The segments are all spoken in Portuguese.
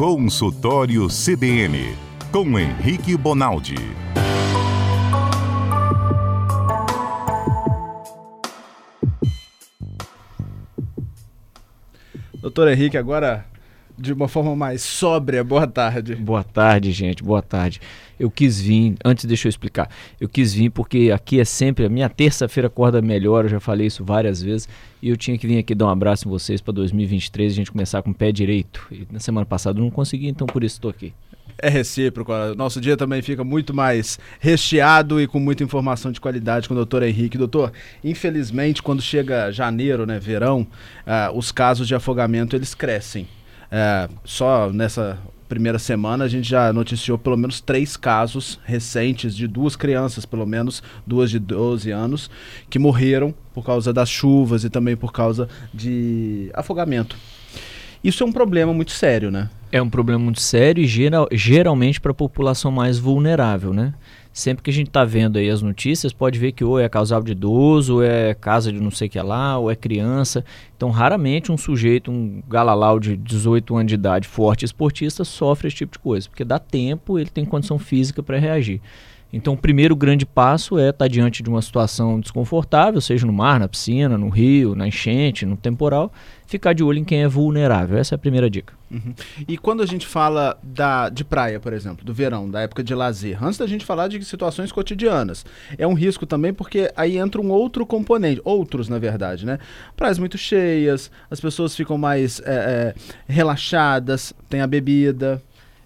Consultório CBN, com Henrique Bonaldi. Doutor Henrique, agora de uma forma mais sóbria, boa tarde. Boa tarde, gente, boa tarde. Eu quis vir, antes deixa eu explicar, eu quis vir porque aqui é sempre, a minha terça-feira acorda melhor, eu já falei isso várias vezes, e eu tinha que vir aqui dar um abraço em vocês para 2023, a gente começar com o pé direito. E na semana passada eu não consegui, então por isso estou aqui. É recíproco. Nosso dia também fica muito mais recheado e com muita informação de qualidade com o doutor Henrique. Doutor, infelizmente, quando chega janeiro, né, verão, uh, os casos de afogamento eles crescem. É, só nessa primeira semana a gente já noticiou pelo menos três casos recentes de duas crianças, pelo menos duas de 12 anos, que morreram por causa das chuvas e também por causa de afogamento. Isso é um problema muito sério, né? É um problema muito sério e geral, geralmente para a população mais vulnerável, né? sempre que a gente está vendo aí as notícias, pode ver que ou é casal de idoso, ou é casa de não sei o que lá, ou é criança. Então, raramente um sujeito, um galalau de 18 anos de idade, forte esportista, sofre esse tipo de coisa, porque dá tempo, ele tem condição física para reagir. Então, o primeiro grande passo é estar tá diante de uma situação desconfortável, seja no mar, na piscina, no rio, na enchente, no temporal, ficar de olho em quem é vulnerável. Essa é a primeira dica. Uhum. E quando a gente fala da, de praia, por exemplo, do verão, da época de lazer, antes da gente falar de situações cotidianas, é um risco também porque aí entra um outro componente, outros na verdade, né? Praias muito cheias, as pessoas ficam mais é, é, relaxadas, tem a bebida,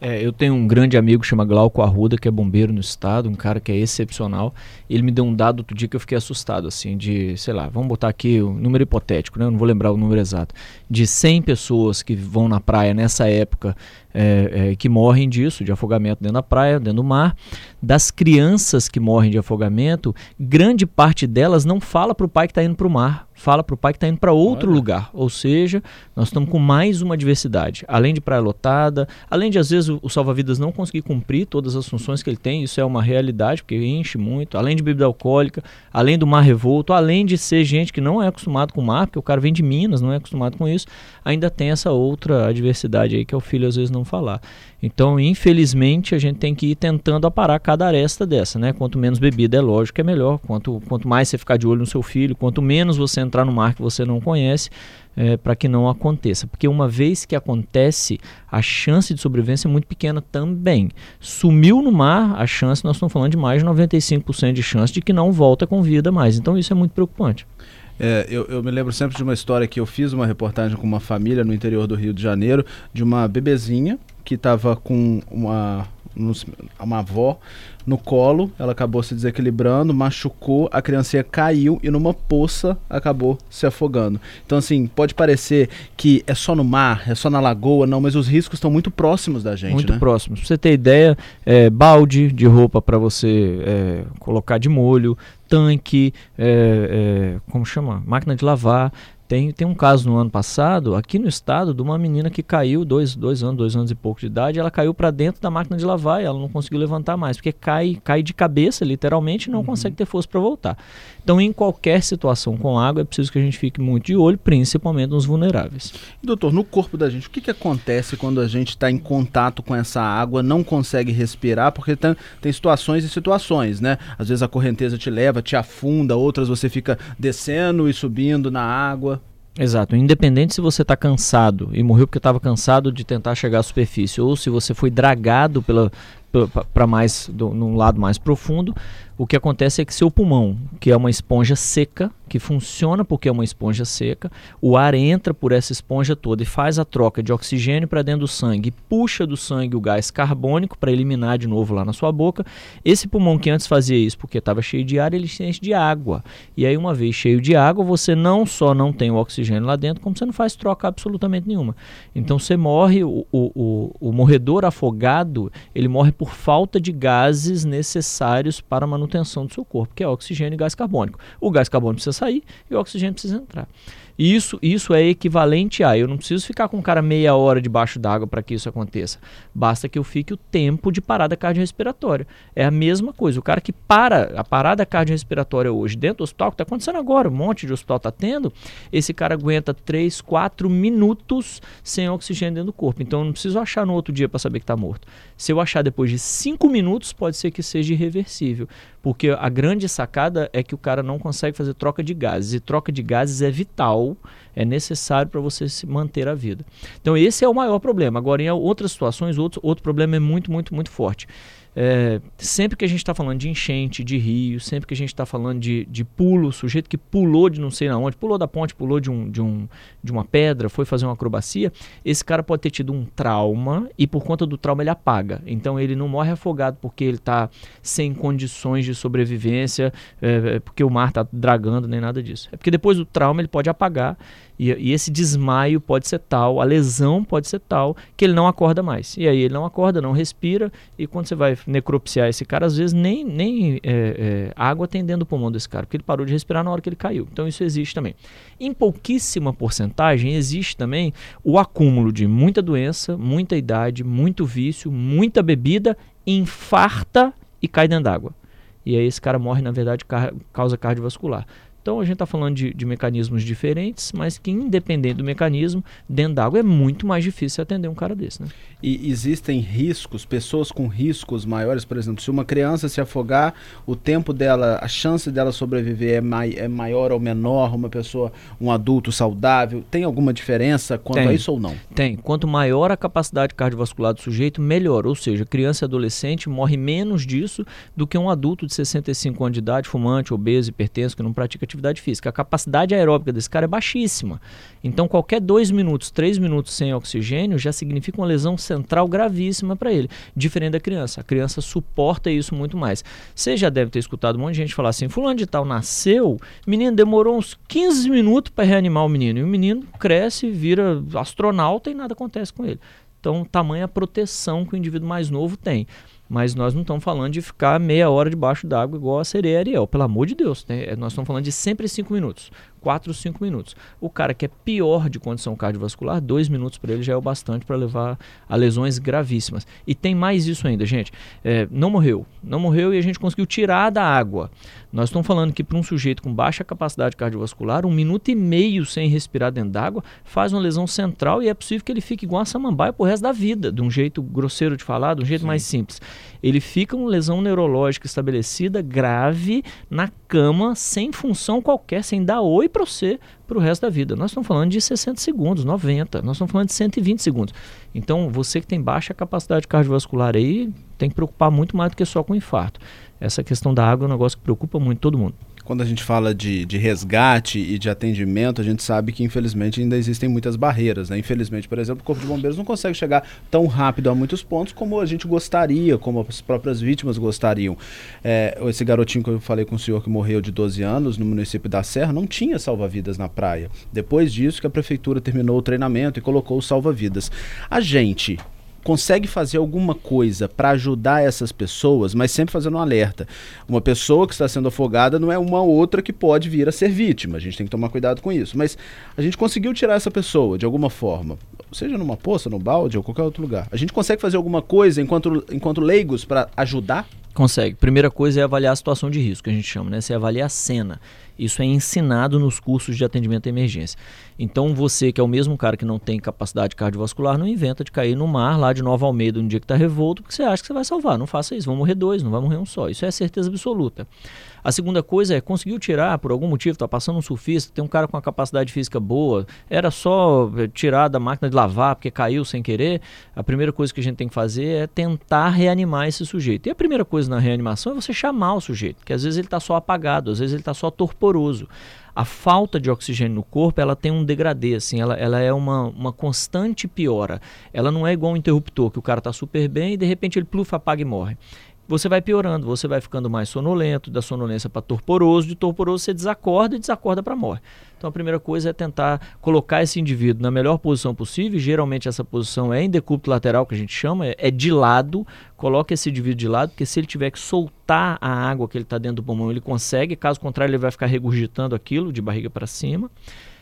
é, eu tenho um grande amigo chama Glauco Arruda, que é bombeiro no estado, um cara que é excepcional. Ele me deu um dado outro dia que eu fiquei assustado, assim, de, sei lá, vamos botar aqui um número hipotético, né? Eu não vou lembrar o número exato. De 100 pessoas que vão na praia nessa época é, é, que morrem disso, de afogamento dentro da praia, dentro do mar. Das crianças que morrem de afogamento, grande parte delas não fala para o pai que está indo para o mar, fala para o pai que está indo para outro Olha. lugar. Ou seja, nós estamos com mais uma diversidade. Além de praia lotada, além de às vezes o, o salva-vidas não conseguir cumprir todas as funções que ele tem, isso é uma realidade, porque enche muito. Além de bebida alcoólica, além do mar revolto, além de ser gente que não é acostumado com o mar, porque o cara vem de Minas, não é acostumado com isso, ainda tem essa outra adversidade aí que é o filho às vezes não falar. Então, infelizmente, a gente tem que ir tentando aparar cada aresta dessa, né? Quanto menos bebida é lógico que é melhor. Quanto, quanto mais você ficar de olho no seu filho, quanto menos você entrar no mar que você não conhece, é, para que não aconteça. Porque uma vez que acontece, a chance de sobrevivência é muito pequena também. Sumiu no mar, a chance, nós estamos falando de mais de 95% de chance de que não volta com vida mais. Então, isso é muito preocupante. É, eu, eu, me lembro sempre de uma história que eu fiz uma reportagem com uma família no interior do Rio de Janeiro, de uma bebezinha que estava com uma, uma avó no colo, ela acabou se desequilibrando, machucou, a criancinha caiu e numa poça acabou se afogando. Então, assim, pode parecer que é só no mar, é só na lagoa, não, mas os riscos estão muito próximos da gente. Muito né? próximos. Pra você ter ideia, é, balde de roupa para você é, colocar de molho, tanque, é, é, como chama? Máquina de lavar. Tem, tem um caso no ano passado, aqui no estado, de uma menina que caiu, dois, dois anos, dois anos e pouco de idade, ela caiu para dentro da máquina de lavar e ela não conseguiu levantar mais, porque cai, cai de cabeça, literalmente, e não uhum. consegue ter força para voltar. Então, em qualquer situação com água, é preciso que a gente fique muito de olho, principalmente nos vulneráveis. Doutor, no corpo da gente, o que, que acontece quando a gente está em contato com essa água, não consegue respirar? Porque tem, tem situações e situações, né? Às vezes a correnteza te leva, te afunda, outras você fica descendo e subindo na água. Exato. Independente se você está cansado e morreu porque estava cansado de tentar chegar à superfície, ou se você foi dragado pela, para mais do, num lado mais profundo, o que acontece é que seu pulmão, que é uma esponja seca, que funciona porque é uma esponja seca, o ar entra por essa esponja toda e faz a troca de oxigênio para dentro do sangue, puxa do sangue o gás carbônico para eliminar de novo lá na sua boca. Esse pulmão que antes fazia isso porque estava cheio de ar, ele se enche de água. E aí, uma vez cheio de água, você não só não tem o oxigênio lá dentro, como você não faz troca absolutamente nenhuma. Então você morre, o, o, o, o morredor afogado, ele morre por falta de gases necessários para a manutenção do seu corpo, que é oxigênio e gás carbônico. O gás carbônico precisa sair e o oxigênio precisa entrar. Isso, isso é equivalente a eu não preciso ficar com o cara meia hora debaixo d'água para que isso aconteça. Basta que eu fique o tempo de parada cardiorrespiratória. É a mesma coisa. O cara que para a parada cardiorrespiratória hoje dentro do hospital, que está acontecendo agora, um monte de hospital está tendo, esse cara aguenta 3, 4 minutos sem oxigênio dentro do corpo. Então eu não preciso achar no outro dia para saber que está morto. Se eu achar depois de 5 minutos, pode ser que seja irreversível. Porque a grande sacada é que o cara não consegue fazer troca de gases. E troca de gases é vital, é necessário para você se manter a vida. Então esse é o maior problema. Agora, em outras situações, outro, outro problema é muito, muito, muito forte. É, sempre que a gente está falando de enchente, de rio, sempre que a gente está falando de, de pulo, sujeito que pulou de não sei aonde, pulou da ponte, pulou de, um, de, um, de uma pedra, foi fazer uma acrobacia, esse cara pode ter tido um trauma e por conta do trauma ele apaga. Então ele não morre afogado porque ele está sem condições de sobrevivência, é, é porque o mar está dragando, nem nada disso. É porque depois do trauma ele pode apagar e, e, esse desmaio pode ser tal, a lesão pode ser tal, que ele não acorda mais. E aí ele não acorda, não respira, e quando você vai necropsiar esse cara, às vezes nem, nem é, é, água tem dentro do pulmão desse cara, porque ele parou de respirar na hora que ele caiu. Então isso existe também. Em pouquíssima porcentagem, existe também o acúmulo de muita doença, muita idade, muito vício, muita bebida, infarta e cai dentro d'água. E aí esse cara morre, na verdade, causa cardiovascular. Então a gente está falando de, de, mecanismos diferentes, mas que independente do mecanismo, dentro d'água é muito mais difícil atender um cara desse. Né? E existem riscos, pessoas com riscos maiores, por exemplo, se uma criança se afogar, o tempo dela, a chance dela sobreviver é, mai, é maior ou menor, uma pessoa, um adulto saudável, tem alguma diferença quanto tem, a isso ou não? Tem. Quanto maior a capacidade cardiovascular do sujeito, melhor. Ou seja, criança e adolescente morre menos disso do que um adulto de 65 anos de idade, fumante, obeso, hipertenso, que não pratica atividade física. A capacidade aeróbica desse cara é baixíssima. Então, qualquer dois minutos, três minutos sem oxigênio já significa uma lesão central gravíssima para ele, diferente da criança. A criança suporta isso muito mais. Você já deve ter escutado um monte de gente falar assim: Fulano de Tal nasceu, menino demorou uns 15 minutos para reanimar o menino. E o menino cresce, vira astronauta e nada acontece com ele. Então, tamanha proteção que o indivíduo mais novo tem. Mas nós não estamos falando de ficar meia hora debaixo d'água igual a sereia Ariel, pelo amor de Deus. Né? Nós estamos falando de sempre cinco minutos. 4, 5 minutos. O cara que é pior de condição cardiovascular, 2 minutos para ele já é o bastante para levar a lesões gravíssimas. E tem mais isso ainda, gente. É, não morreu. Não morreu e a gente conseguiu tirar da água. Nós estamos falando que para um sujeito com baixa capacidade cardiovascular, um minuto e meio sem respirar dentro d'água faz uma lesão central e é possível que ele fique igual a samambaia pro resto da vida, de um jeito grosseiro de falar, de um jeito Sim. mais simples. Ele fica uma lesão neurológica estabelecida grave na cama, sem função qualquer, sem dar oi para você para o resto da vida. Nós estamos falando de 60 segundos, 90, nós estamos falando de 120 segundos. Então, você que tem baixa capacidade cardiovascular aí, tem que preocupar muito mais do que só com infarto. Essa questão da água é um negócio que preocupa muito todo mundo quando a gente fala de, de resgate e de atendimento, a gente sabe que infelizmente ainda existem muitas barreiras. Né? Infelizmente, por exemplo, o Corpo de Bombeiros não consegue chegar tão rápido a muitos pontos como a gente gostaria, como as próprias vítimas gostariam. É, esse garotinho que eu falei com o senhor que morreu de 12 anos no município da Serra não tinha salva-vidas na praia. Depois disso que a prefeitura terminou o treinamento e colocou o salva-vidas. A gente, consegue fazer alguma coisa para ajudar essas pessoas, mas sempre fazendo um alerta. Uma pessoa que está sendo afogada não é uma outra que pode vir a ser vítima. A gente tem que tomar cuidado com isso. Mas a gente conseguiu tirar essa pessoa de alguma forma, seja numa poça, no balde ou qualquer outro lugar. A gente consegue fazer alguma coisa enquanto, enquanto leigos para ajudar? Consegue. Primeira coisa é avaliar a situação de risco, que a gente chama, né? Você avalia a cena. Isso é ensinado nos cursos de atendimento à emergência. Então você, que é o mesmo cara que não tem capacidade cardiovascular, não inventa de cair no mar lá de Nova Almeida um dia que está revolto, porque você acha que você vai salvar. Não faça isso. Vão morrer dois, não vai morrer um só. Isso é certeza absoluta. A segunda coisa é, conseguiu tirar, por algum motivo, está passando um surfista, tem um cara com uma capacidade física boa, era só eh, tirar da máquina de lavar porque caiu sem querer. A primeira coisa que a gente tem que fazer é tentar reanimar esse sujeito. E a primeira coisa na reanimação é você chamar o sujeito, que às vezes ele está só apagado, às vezes ele está só torporoso a falta de oxigênio no corpo ela tem um degradê, assim, ela, ela é uma, uma constante piora. Ela não é igual um interruptor, que o cara está super bem e de repente ele plufa, apaga e morre você vai piorando, você vai ficando mais sonolento, da sonolência para torporoso, de torporoso você desacorda e desacorda para morte. Então a primeira coisa é tentar colocar esse indivíduo na melhor posição possível, geralmente essa posição é em decúbito lateral, que a gente chama, é, é de lado, coloca esse indivíduo de lado, porque se ele tiver que soltar a água que ele está dentro do pulmão, ele consegue, caso contrário ele vai ficar regurgitando aquilo de barriga para cima.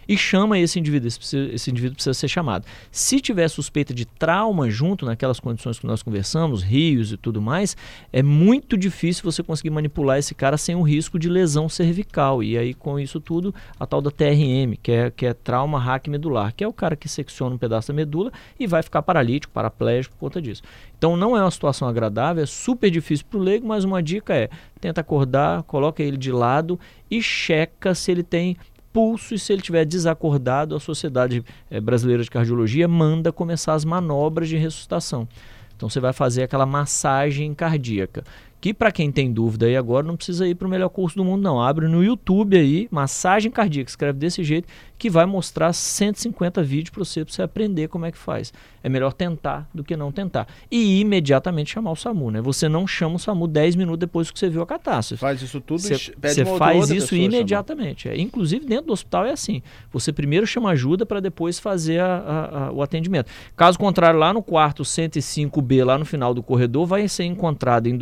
E chama esse indivíduo. Esse, esse, indivíduo precisa ser chamado. Se tiver suspeita de trauma junto, naquelas condições que nós conversamos, rios e tudo mais, é muito difícil você conseguir manipular esse cara sem o risco de lesão cervical. E aí, com isso tudo, a tal da TRM, que é, que é trauma hack medular, que é o cara que secciona um pedaço da medula e vai ficar paralítico, paraplégico por conta disso. Então não é uma situação agradável, é super difícil para o leigo, mas uma dica é tenta acordar, coloca ele de lado e checa se ele tem pulso e se ele estiver desacordado, a Sociedade eh, Brasileira de Cardiologia manda começar as manobras de ressuscitação. Então você vai fazer aquela massagem cardíaca que para quem tem dúvida aí agora não precisa ir para o melhor curso do mundo não. Abre no YouTube aí, massagem cardíaca, escreve desse jeito, que vai mostrar 150 vídeos para você, você aprender como é que faz. É melhor tentar do que não tentar. E imediatamente chamar o SAMU, né? Você não chama o SAMU 10 minutos depois que você viu a catástrofe. Faz isso tudo Você, você faz isso imediatamente. É, inclusive dentro do hospital é assim. Você primeiro chama ajuda para depois fazer a, a, a, o atendimento. Caso contrário, lá no quarto 105B, lá no final do corredor, vai ser encontrado em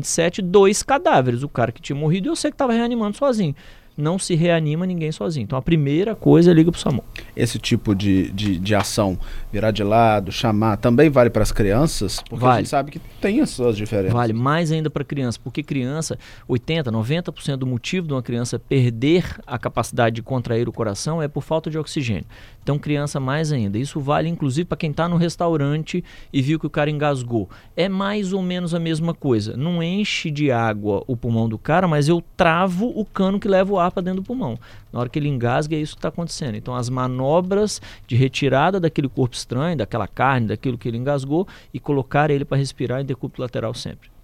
2027 dois cadáveres. O cara que tinha morrido e você que estava reanimando sozinho não se reanima ninguém sozinho. Então a primeira coisa é liga para o SAMU. Esse tipo de, de, de, ação, virar de lado, chamar, também vale para as crianças? Porque vale. a gente sabe que tem as suas diferenças. Vale mais ainda para criança, porque criança, 80, 90% do motivo de uma criança perder a capacidade de contrair o coração é por falta de oxigênio. Então criança mais ainda. Isso vale inclusive para quem está no restaurante e viu que o cara engasgou. É mais ou menos a mesma coisa. Não enche de água o pulmão do cara, mas eu travo o cano que leva o ar para dentro do pulmão. Na hora que ele engasga, é isso que está acontecendo. Então, as manobras de retirada daquele corpo estranho, daquela carne, daquilo que ele engasgou, e colocar ele para respirar em decúbito lateral sempre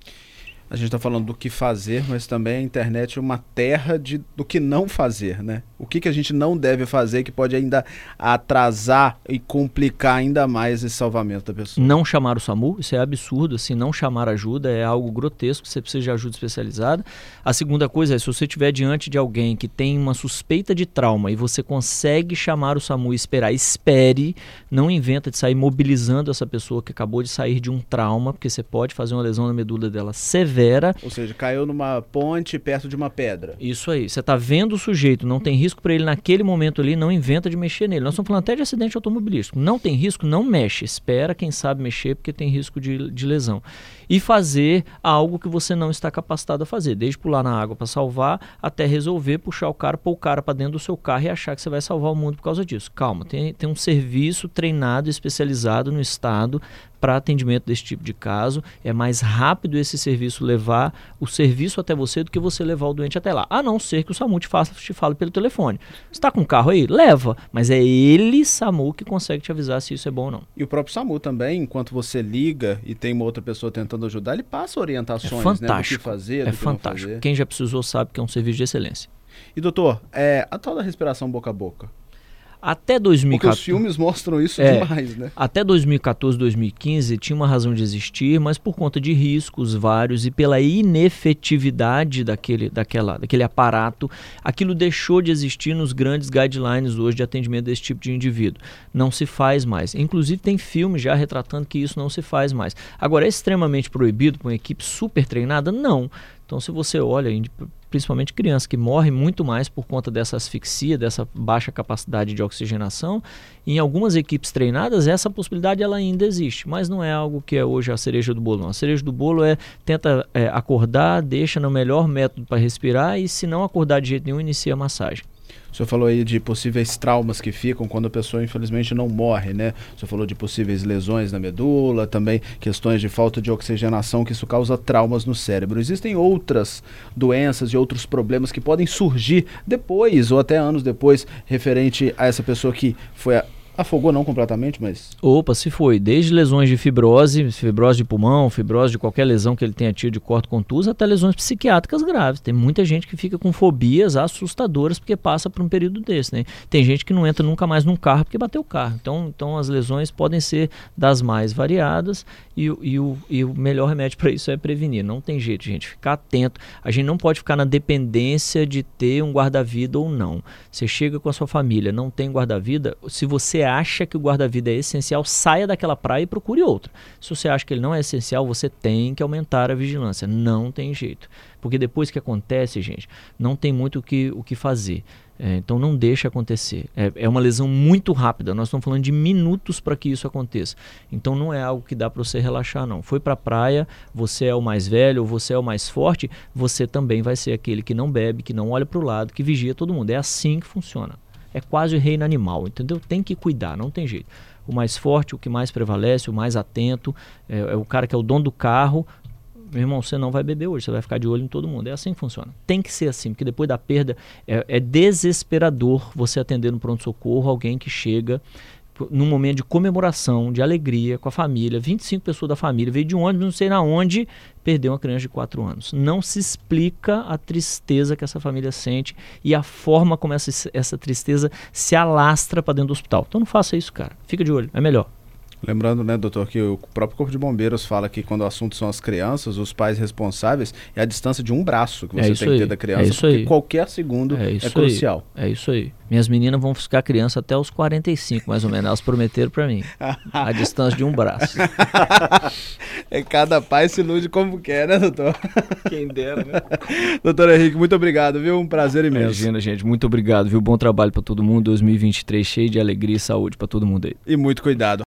a gente está falando do que fazer, mas também a internet é uma terra de, do que não fazer, né? O que, que a gente não deve fazer que pode ainda atrasar e complicar ainda mais esse salvamento da pessoa? Não chamar o SAMU, isso é absurdo, assim, não chamar ajuda é algo grotesco, você precisa de ajuda especializada. A segunda coisa é, se você estiver diante de alguém que tem uma suspeita de trauma e você consegue chamar o SAMU e esperar, espere, não inventa de sair mobilizando essa pessoa que acabou de sair de um trauma, porque você pode fazer uma lesão na medula dela severa severa. Ou seja, caiu numa ponte perto de uma pedra. Isso aí. Você está vendo o sujeito, não tem risco para ele naquele momento ali, não inventa de mexer nele. Nós estamos falando até de acidente automobilístico. Não tem risco, não mexe. Espera quem sabe mexer, porque tem risco de, de lesão. E fazer algo que você não está capacitado a fazer. Desde pular na água para salvar, até resolver puxar o cara, pôr o cara para dentro do seu carro e achar que você vai salvar o mundo por causa disso. Calma, tem, tem um serviço treinado, especializado no Estado para atendimento desse tipo de caso. É mais rápido esse serviço levar o serviço até você do que você levar o doente até lá. A não ser que o SAMU te, faça, te fale pelo telefone. Está com um carro aí? Leva. Mas é ele, SAMU, que consegue te avisar se isso é bom ou não. E o próprio SAMU também, enquanto você liga e tem uma outra pessoa tentando ajudar, ele passa orientações é fantástico. Né, do que fazer, é fantástico. Quem já precisou sabe que é um serviço de excelência. E doutor, é, a tal da respiração boca a boca, até 2014. Porque os filmes mostram isso é, demais, né? Até 2014, 2015 tinha uma razão de existir, mas por conta de riscos vários e pela inefetividade daquele, daquela, daquele aparato, aquilo deixou de existir nos grandes guidelines hoje de atendimento desse tipo de indivíduo. Não se faz mais. Inclusive tem filmes já retratando que isso não se faz mais. Agora, é extremamente proibido para uma equipe super treinada? Não. Então, se você olha principalmente crianças, que morrem muito mais por conta dessa asfixia, dessa baixa capacidade de oxigenação. Em algumas equipes treinadas, essa possibilidade ela ainda existe, mas não é algo que é hoje a cereja do bolo. Não. A cereja do bolo é tenta é, acordar, deixa no melhor método para respirar e se não acordar de jeito nenhum, inicia a massagem. O senhor falou aí de possíveis traumas que ficam quando a pessoa infelizmente não morre, né? O senhor falou de possíveis lesões na medula, também questões de falta de oxigenação, que isso causa traumas no cérebro. Existem outras doenças e outros problemas que podem surgir depois ou até anos depois, referente a essa pessoa que foi Afogou não completamente, mas. Opa, se foi. Desde lesões de fibrose, fibrose de pulmão, fibrose de qualquer lesão que ele tenha tido de corto contuso, até lesões psiquiátricas graves. Tem muita gente que fica com fobias assustadoras porque passa por um período desse, né? Tem gente que não entra nunca mais num carro porque bateu o carro. Então, então as lesões podem ser das mais variadas e, e, o, e o melhor remédio para isso é prevenir. Não tem jeito, gente. Ficar atento. A gente não pode ficar na dependência de ter um guarda-vida ou não. Você chega com a sua família, não tem guarda-vida, se você acha que o guarda-vida é essencial, saia daquela praia e procure outra. Se você acha que ele não é essencial, você tem que aumentar a vigilância. Não tem jeito. Porque depois que acontece, gente, não tem muito o que, o que fazer. É, então não deixe acontecer. É, é, uma lesão muito rápida. Nós estamos falando de minutos para que isso aconteça. Então não é algo que dá para você relaxar, não. Foi para a praia, você é o mais velho, você é o mais forte, você também vai ser aquele que não bebe, que não olha para o lado, que vigia todo mundo. É assim que funciona. É quase o reino animal, entendeu? Tem que cuidar, não tem jeito. O mais forte, o que mais prevalece, o mais atento, é, é o cara que é o dono do carro, meu irmão, você não vai beber hoje, você vai ficar de olho em todo mundo. É assim que funciona. Tem que ser assim, porque depois da perda é, é desesperador você atender no pronto-socorro alguém que chega num momento de comemoração, de alegria com a família, 25 pessoas da família, veio de ônibus, não sei na onde, perdeu uma criança de 4 anos. Não se explica a tristeza que essa família sente e a forma como essa, essa tristeza se alastra para dentro do hospital. Então não faça isso, cara. Fica de olho, é melhor. Lembrando, né, doutor, que o próprio Corpo de Bombeiros fala que quando o assunto são as crianças, os pais responsáveis, é a distância de um braço que você é tem aí. que ter da criança, é porque aí. qualquer segundo é, é crucial. Aí. É isso aí. Minhas meninas vão ficar criança até os 45, mais ou menos. Elas prometeram para mim. a distância de um braço. é cada pai se ilude como quer, né, doutor? Quem dera, né? doutor Henrique, muito obrigado, viu? Um prazer imenso. Imagina, gente. Muito obrigado, viu? Bom trabalho para todo mundo. 2023 cheio de alegria e saúde para todo mundo aí. E muito cuidado.